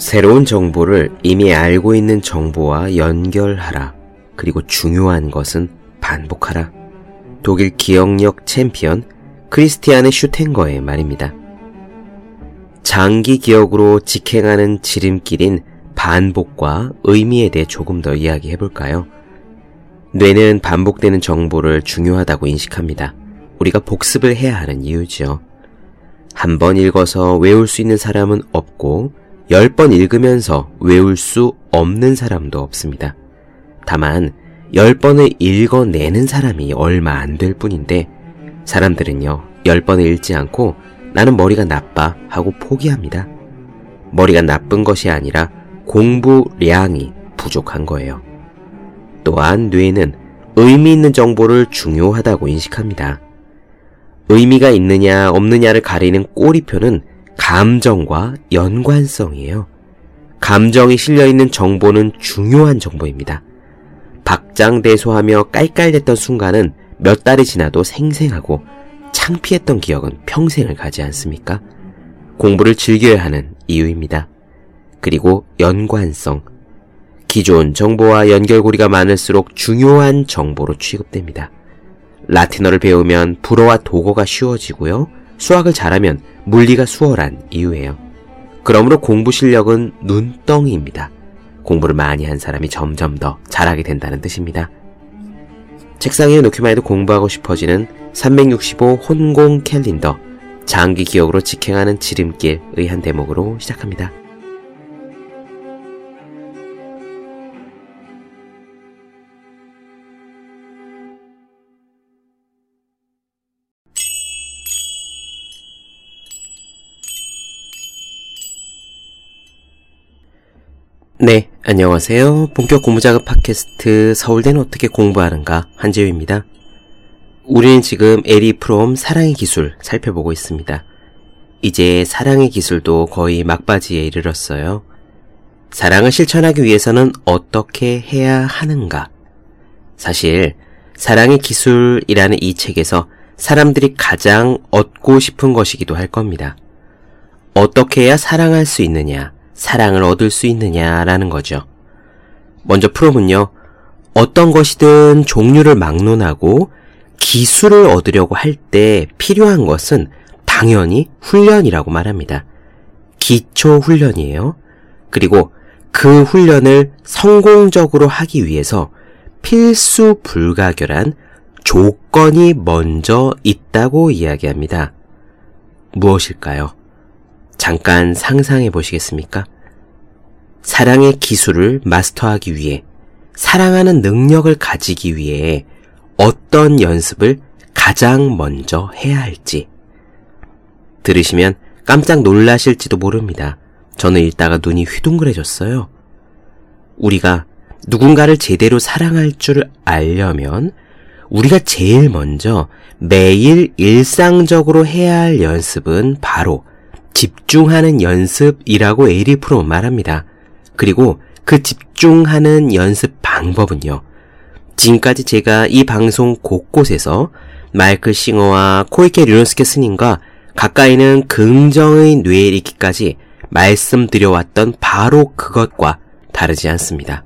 새로운 정보를 이미 알고 있는 정보와 연결하라. 그리고 중요한 것은 반복하라. 독일 기억력 챔피언 크리스티아네 슈텐거의 말입니다. 장기 기억으로 직행하는 지름길인 반복과 의미에 대해 조금 더 이야기해 볼까요? 뇌는 반복되는 정보를 중요하다고 인식합니다. 우리가 복습을 해야 하는 이유지요. 한 번 읽어서 외울 수 있는 사람은 없고, 열번 읽으면서 외울 수 없는 사람도 없습니다. 다만, 열 번을 읽어내는 사람이 얼마 안 될 뿐인데, 사람들은요, 열 번을 읽지 않고 나는 머리가 나빠 하고 포기합니다. 머리가 나쁜 것이 아니라 공부량이 부족한 거예요. 또한 뇌는 의미 있는 정보를 중요하다고 인식합니다. 의미가 있느냐 없느냐를 가리는 꼬리표는 감정과 연관성이에요. 감정이 실려있는 정보는 중요한 정보입니다. 박장대소하며 깔깔댔던 순간은 몇 달이 지나도 생생하고 창피했던 기억은 평생을 가지 않습니까? 공부를 즐겨야 하는 이유입니다. 그리고 연관성. 기존 정보와 연결고리가 많을수록 중요한 정보로 취급됩니다. 라틴어를 배우면 불어와 독어가 쉬워지고요. 수학을 잘하면 물리가 수월한 이유예요. 그러므로 공부 실력은 눈덩이입니다. 공부를 많이 한 사람이 점점 더 잘하게 된다는 뜻입니다. 책상 위에 놓기만 해도 공부하고 싶어지는 365 혼공 캘린더 장기 기억으로 직행하는 지름길의 한 대목으로 시작합니다. 네, 안녕하세요. 본격 공부작업 팟캐스트 서울대는 어떻게 공부하는가 한재우입니다. 우리는 지금 에리 프롬 사랑의 기술 살펴보고 있습니다. 이제 사랑의 기술도 거의 막바지에 이르렀어요. 사랑을 실천하기 위해서는 어떻게 해야 하는가? 사실 사랑의 기술이라는 이 책에서 사람들이 가장 얻고 싶은 것이기도 할 겁니다. 어떻게 해야 사랑할 수 있느냐? 사랑을 얻을 수 있느냐라는 거죠. 먼저 프롬은요, 어떤 것이든 종류를 막론하고 기술을 얻으려고 할 때 필요한 것은 당연히 훈련이라고 말합니다. 기초 훈련이에요. 그리고 그 훈련을 성공적으로 하기 위해서 필수 불가결한 조건이 먼저 있다고 이야기합니다. 무엇일까요? 잠깐 상상해 보시겠습니까? 사랑의 기술을 마스터하기 위해, 사랑하는 능력을 가지기 위해 어떤 연습을 가장 먼저 해야 할지. 들으시면 깜짝 놀라실지도 모릅니다. 저는 읽다가 눈이 휘둥그레졌어요. 우리가 누군가를 제대로 사랑할 줄 알려면 우리가 제일 먼저 매일 일상적으로 해야 할 연습은 바로 집중하는 연습이라고 에리히 프롬은 말합니다. 그리고 그 집중하는 연습 방법은요. 지금까지 제가 이 방송 곳곳에서 마이클 싱어와 코이케 류노스케 스님과 가까이는 긍정의 뇌 읽기까지 말씀드려왔던 바로 그것과 다르지 않습니다.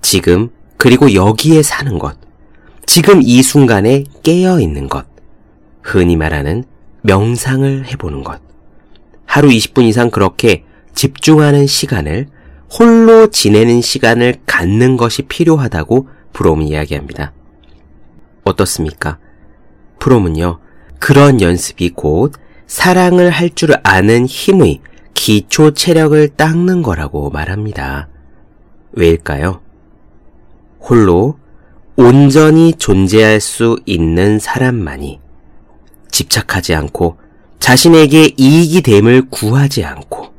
지금 그리고 여기에 사는 것, 지금 이 순간에 깨어 있는 것, 흔히 말하는 명상을 해보는 것. 하루 20분 이상 그렇게 집중하는 시간을 홀로 지내는 시간을 갖는 것이 필요하다고 브롬은 이야기합니다. 어떻습니까? 브롬은요, 그런 연습이 곧 사랑을 할 줄 아는 힘의 기초 체력을 닦는 거라고 말합니다. 왜일까요? 홀로 온전히 존재할 수 있는 사람만이 집착하지 않고 자신에게 이익이 됨을 구하지 않고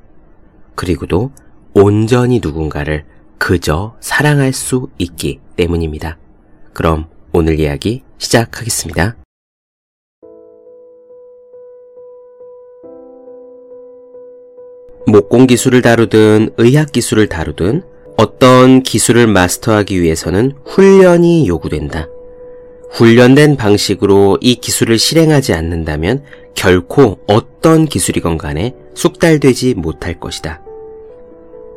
그리고도 온전히 누군가를 그저 사랑할 수 있기 때문입니다. 그럼 오늘 이야기 시작하겠습니다. 목공 기술을 다루든 의학 기술을 다루든 어떤 기술을 마스터하기 위해서는 훈련이 요구된다. 훈련된 방식으로 이 기술을 실행하지 않는다면 결코 어떤 기술이건 간에 숙달되지 못할 것이다.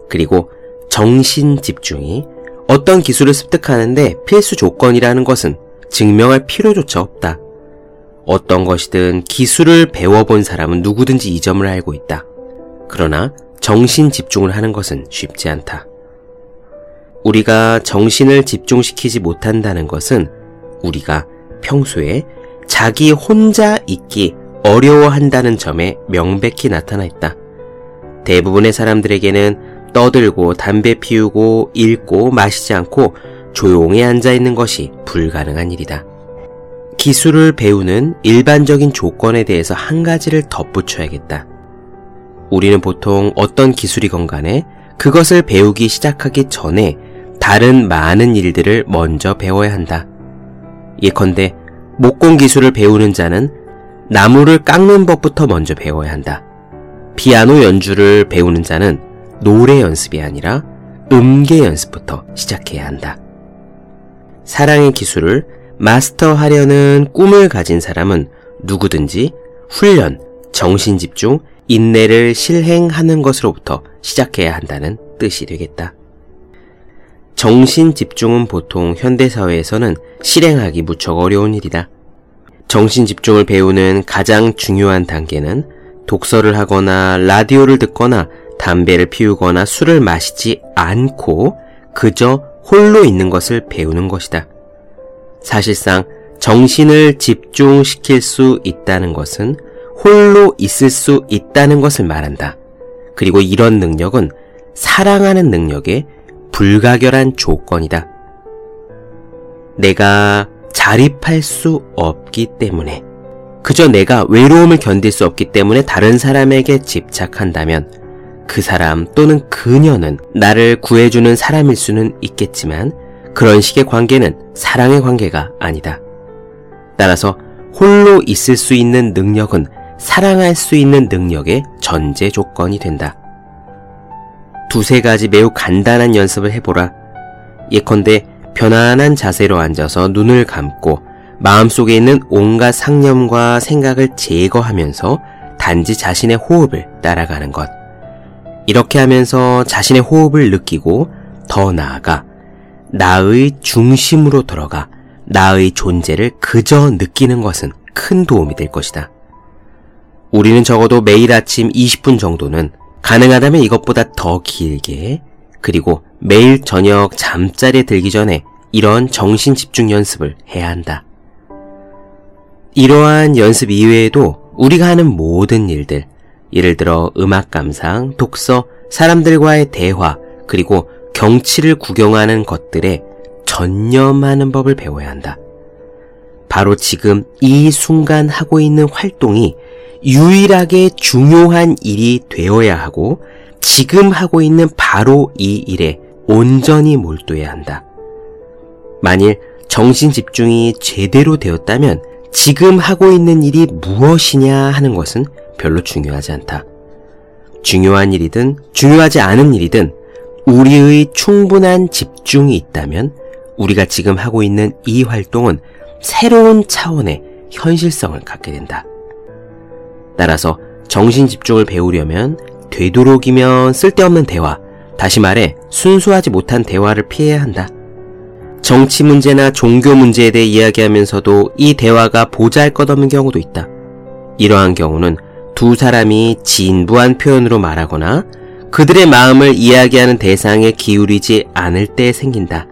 그리고 정신 집중이 어떤 기술을 습득하는데 필수 조건이라는 것은 증명할 필요조차 없다. 어떤 것이든 기술을 배워본 사람은 누구든지 이 점을 알고 있다. 그러나 정신 집중을 하는 것은 쉽지 않다. 우리가 정신을 집중시키지 못한다는 것은 우리가 평소에 자기 혼자 있기 어려워한다는 점에 명백히 나타나 있다. 대부분의 사람들에게는 떠들고 담배 피우고 읽고 마시지 않고 조용히 앉아 있는 것이 불가능한 일이다. 기술을 배우는 일반적인 조건에 대해서 한 가지를 덧붙여야겠다. 우리는 보통 어떤 기술이건 간에 그것을 배우기 시작하기 전에 다른 많은 일들을 먼저 배워야 한다. 예컨대 목공 기술을 배우는 자는 나무를 깎는 법부터 먼저 배워야 한다. 피아노 연주를 배우는 자는 노래 연습이 아니라 음계 연습부터 시작해야 한다. 사랑의 기술을 마스터하려는 꿈을 가진 사람은 누구든지 훈련, 정신 집중, 인내를 실행하는 것으로부터 시작해야 한다는 뜻이 되겠다. 정신 집중은 보통 현대사회에서는 실행하기 무척 어려운 일이다. 정신 집중을 배우는 가장 중요한 단계는 독서를 하거나 라디오를 듣거나 담배를 피우거나 술을 마시지 않고 그저 홀로 있는 것을 배우는 것이다. 사실상 정신을 집중시킬 수 있다는 것은 홀로 있을 수 있다는 것을 말한다. 그리고 이런 능력은 사랑하는 능력의 불가결한 조건이다. 내가 자립할 수 없기 때문에 그저 내가 외로움을 견딜 수 없기 때문에 다른 사람에게 집착한다면 그 사람 또는 그녀는 나를 구해주는 사람일 수는 있겠지만 그런 식의 관계는 사랑의 관계가 아니다. 따라서 홀로 있을 수 있는 능력은 사랑할 수 있는 능력의 전제 조건이 된다. 두세 가지 매우 간단한 연습을 해보라. 예컨대 편안한 자세로 앉아서 눈을 감고 마음속에 있는 온갖 상념과 생각을 제거하면서 단지 자신의 호흡을 따라가는 것. 이렇게 하면서 자신의 호흡을 느끼고 더 나아가 나의 중심으로 들어가 나의 존재를 그저 느끼는 것은 큰 도움이 될 것이다. 우리는 적어도 매일 아침 20분 정도는 가능하다면 이것보다 더 길게 그리고 매일 저녁 잠자리에 들기 전에 이런 정신 집중 연습을 해야 한다. 이러한 연습 이외에도 우리가 하는 모든 일들, 예를 들어 음악 감상, 독서, 사람들과의 대화, 그리고 경치를 구경하는 것들에 전념하는 법을 배워야 한다. 바로 지금 이 순간 하고 있는 활동이 유일하게 중요한 일이 되어야 하고 지금 하고 있는 바로 이 일에 온전히 몰두해야 한다. 만일 정신 집중이 제대로 되었다면 지금 하고 있는 일이 무엇이냐 하는 것은 별로 중요하지 않다. 중요한 일이든 중요하지 않은 일이든 우리의 충분한 집중이 있다면 우리가 지금 하고 있는 이 활동은 새로운 차원의 현실성을 갖게 된다. 따라서 정신 집중을 배우려면 되도록이면 쓸데없는 대화, 다시 말해 순수하지 못한 대화를 피해야 한다. 정치 문제나 종교 문제에 대해 이야기하면서도 이 대화가 보잘 것 없는 경우도 있다. 이러한 경우는 두 사람이 진부한 표현으로 말하거나 그들의 마음을 이야기하는 대상에 기울이지 않을 때 생긴다.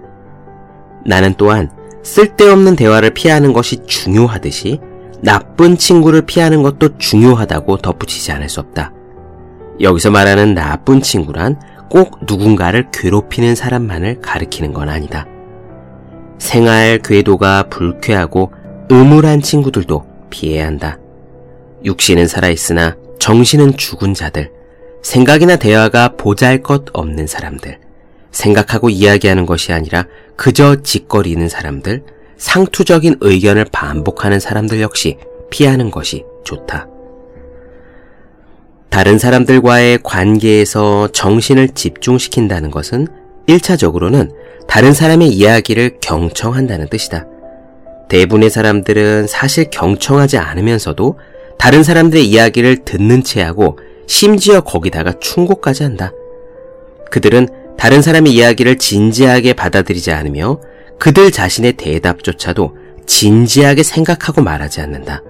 나는 또한 쓸데없는 대화를 피하는 것이 중요하듯이 나쁜 친구를 피하는 것도 중요하다고 덧붙이지 않을 수 없다. 여기서 말하는 나쁜 친구란 꼭 누군가를 괴롭히는 사람만을 가리키는 건 아니다. 생활 궤도가 불쾌하고 음울한 친구들도 피해야 한다. 육신은 살아있으나 정신은 죽은 자들, 생각이나 대화가 보잘 것 없는 사람들, 생각하고 이야기하는 것이 아니라 그저 짓거리는 사람들, 상투적인 의견을 반복하는 사람들 역시 피하는 것이 좋다. 다른 사람들과의 관계에서 정신을 집중시킨다는 것은 1차적으로는 다른 사람의 이야기를 경청한다는 뜻이다. 대부분의 사람들은 사실 경청하지 않으면서도 다른 사람들의 이야기를 듣는 채 하고 심지어 거기다가 충고까지 한다. 그들은 다른 사람의 이야기를 진지하게 받아들이지 않으며 그들 자신의 대답조차도 진지하게 생각하고 말하지 않는다.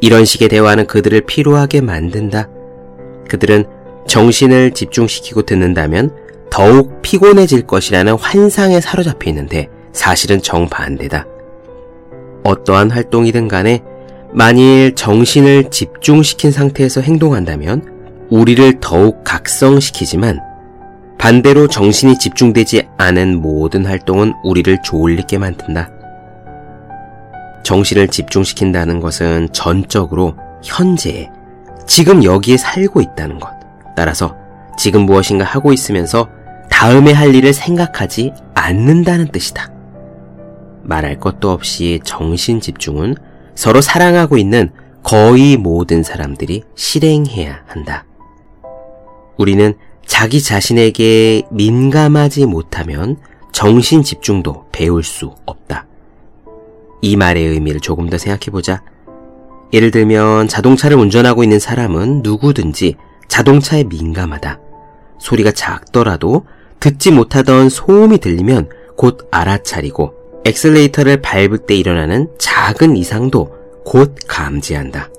이런 식의 대화는 그들을 피로하게 만든다. 그들은 정신을 집중시키고 듣는다면 더욱 피곤해질 것이라는 환상에 사로잡혀 있는데 사실은 정반대다. 어떠한 활동이든 간에 만일 정신을 집중시킨 상태에서 행동한다면 우리를 더욱 각성시키지만 반대로 정신이 집중되지 않은 모든 활동은 우리를 졸리게 만든다. 정신을 집중시킨다는 것은 전적으로 현재에 지금 여기에 살고 있다는 것. 따라서 지금 무엇인가 하고 있으면서 다음에 할 일을 생각하지 않는다는 뜻이다. 말할 것도 없이 정신 집중은 서로 사랑하고 있는 거의 모든 사람들이 실행해야 한다. 우리는 자기 자신에게 민감하지 못하면 정신 집중도 배울 수 없다. 이 말의 의미를 조금 더 생각해 보자. 예를 들면 자동차를 운전하고 있는 사람은 누구든지 자동차에 민감하다. 소리가 작더라도 듣지 못하던 소음이 들리면 곧 알아차리고 엑셀레이터를 밟을 때 일어나는 작은 이상도 곧 감지한다.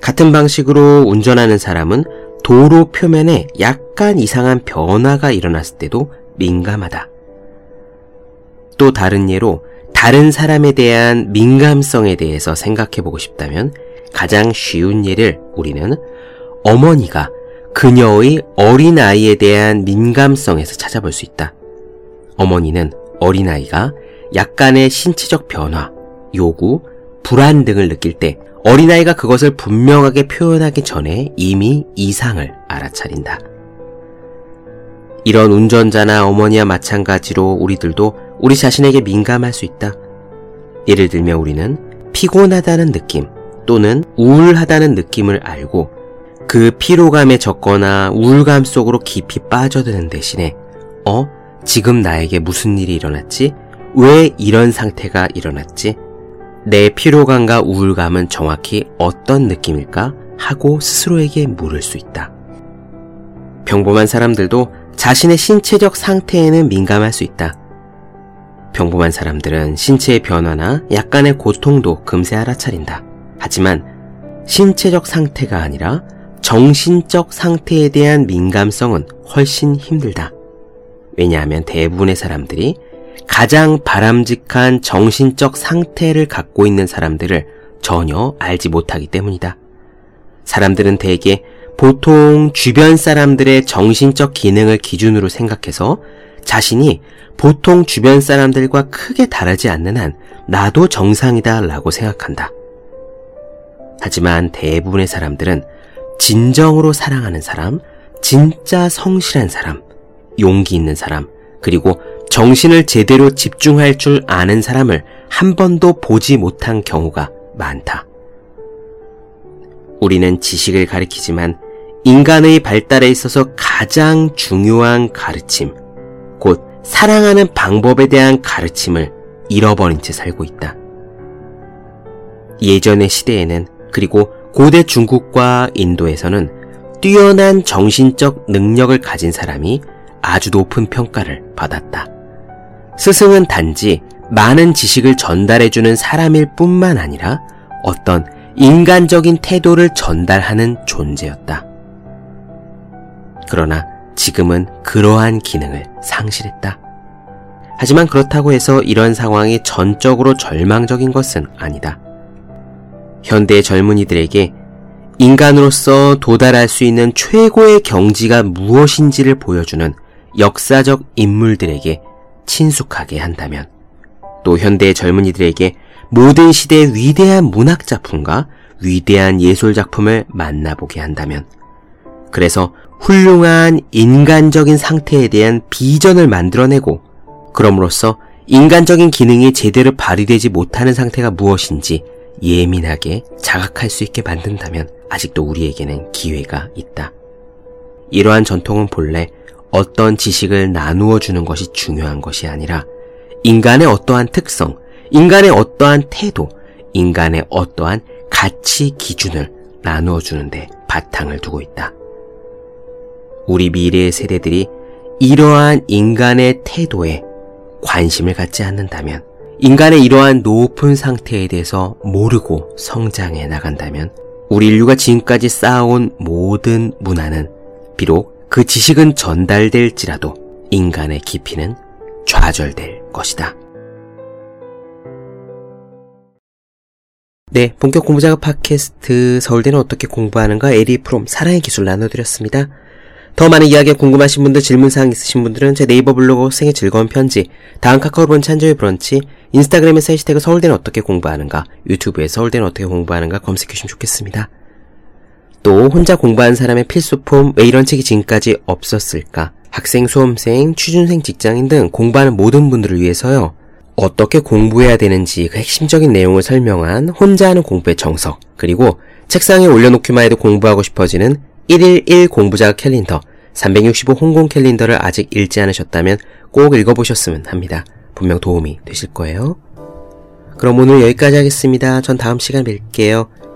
같은 방식으로 운전하는 사람은 도로 표면에 약간 이상한 변화가 일어났을 때도 민감하다. 또 다른 예로 다른 사람에 대한 민감성에 대해서 생각해 보고 싶다면 가장 쉬운 예를 우리는 어머니가 그녀의 어린아이에 대한 민감성에서 찾아볼 수 있다. 어머니는 어린아이가 약간의 신체적 변화, 요구, 불안 등을 느낄 때 어린아이가 그것을 분명하게 표현하기 전에 이미 이상을 알아차린다. 이런 운전자나 어머니와 마찬가지로 우리들도 우리 자신에게 민감할 수 있다. 예를 들면 우리는 피곤하다는 느낌 또는 우울하다는 느낌을 알고 그 피로감에 적거나 우울감 속으로 깊이 빠져드는 대신에 어? 지금 나에게 무슨 일이 일어났지? 왜 이런 상태가 일어났지? 내 피로감과 우울감은 정확히 어떤 느낌일까? 하고 스스로에게 물을 수 있다. 평범한 사람들도 자신의 신체적 상태에는 민감할 수 있다. 평범한 사람들은 신체의 변화나 약간의 고통도 금세 알아차린다. 하지만 신체적 상태가 아니라 정신적 상태에 대한 민감성은 훨씬 힘들다. 왜냐하면 대부분의 사람들이 가장 바람직한 정신적 상태를 갖고 있는 사람들을 전혀 알지 못하기 때문이다. 사람들은 대개 보통 주변 사람들의 정신적 기능을 기준으로 생각해서 자신이 보통 주변 사람들과 크게 다르지 않는 한 나도 정상이다 라고 생각한다. 하지만 대부분의 사람들은 진정으로 사랑하는 사람, 진짜 성실한 사람, 용기 있는 사람, 그리고 정신을 제대로 집중할 줄 아는 사람을 한 번도 보지 못한 경우가 많다. 우리는 지식을 가리키지만 인간의 발달에 있어서 가장 중요한 가르침, 곧 사랑하는 방법에 대한 가르침을 잃어버린 채 살고 있다. 예전의 시대에는 그리고 고대 중국과 인도에서는 뛰어난 정신적 능력을 가진 사람이 아주 높은 평가를 받았다. 스승은 단지 많은 지식을 전달해주는 사람일 뿐만 아니라 어떤 인간적인 태도를 전달하는 존재였다. 그러나 지금은 그러한 기능을 상실했다. 하지만 그렇다고 해서 이런 상황이 전적으로 절망적인 것은 아니다. 현대의 젊은이들에게 인간으로서 도달할 수 있는 최고의 경지가 무엇인지를 보여주는 역사적 인물들에게 친숙하게 한다면 또 현대의 젊은이들에게 모든 시대의 위대한 문학 작품과 위대한 예술 작품을 만나보게 한다면 그래서 훌륭한 인간적인 상태에 대한 비전을 만들어내고 그럼으로써 인간적인 기능이 제대로 발휘되지 못하는 상태가 무엇인지 예민하게 자각할 수 있게 만든다면 아직도 우리에게는 기회가 있다. 이러한 전통은 본래 어떤 지식을 나누어 주는 것이 중요한 것이 아니라 인간의 어떠한 특성, 인간의 어떠한 태도, 인간의 어떠한 가치 기준을 나누어 주는데 바탕을 두고 있다. 우리 미래의 세대들이 이러한 인간의 태도에 관심을 갖지 않는다면, 인간의 이러한 높은 상태에 대해서 모르고 성장해 나간다면, 우리 인류가 지금까지 쌓아온 모든 문화는 비록 그 지식은 전달될지라도 인간의 깊이는 좌절될 것이다. 네, 본격 공부 작업 팟캐스트 서울대는 어떻게 공부하는가 에리 프롬 사랑의 기술 나눠드렸습니다. 더 많은 이야기에 궁금하신 분들, 질문사항 있으신 분들은 제 네이버 블로그 생의 즐거운 편지, 다음 카카오 브런치 한조의 브런치, 인스타그램에서 해시태그 서울대는 어떻게 공부하는가, 유튜브에 서울대는 어떻게 공부하는가 검색해주시면 좋겠습니다. 또 혼자 공부한 사람의 필수품 왜 이런 책이 지금까지 없었을까? 학생, 수험생, 취준생, 직장인 등 공부하는 모든 분들을 위해서요. 어떻게 공부해야 되는지 그 핵심적인 내용을 설명한 혼자 하는 공부의 정석, 그리고 책상에 올려놓기만 해도 공부하고 싶어지는 1일1 공부자 캘린더, 365 홍콩 캘린더를 아직 읽지 않으셨다면 꼭 읽어보셨으면 합니다. 분명 도움이 되실 거예요. 그럼 오늘 여기까지 하겠습니다. 전 다음 시간 뵐게요.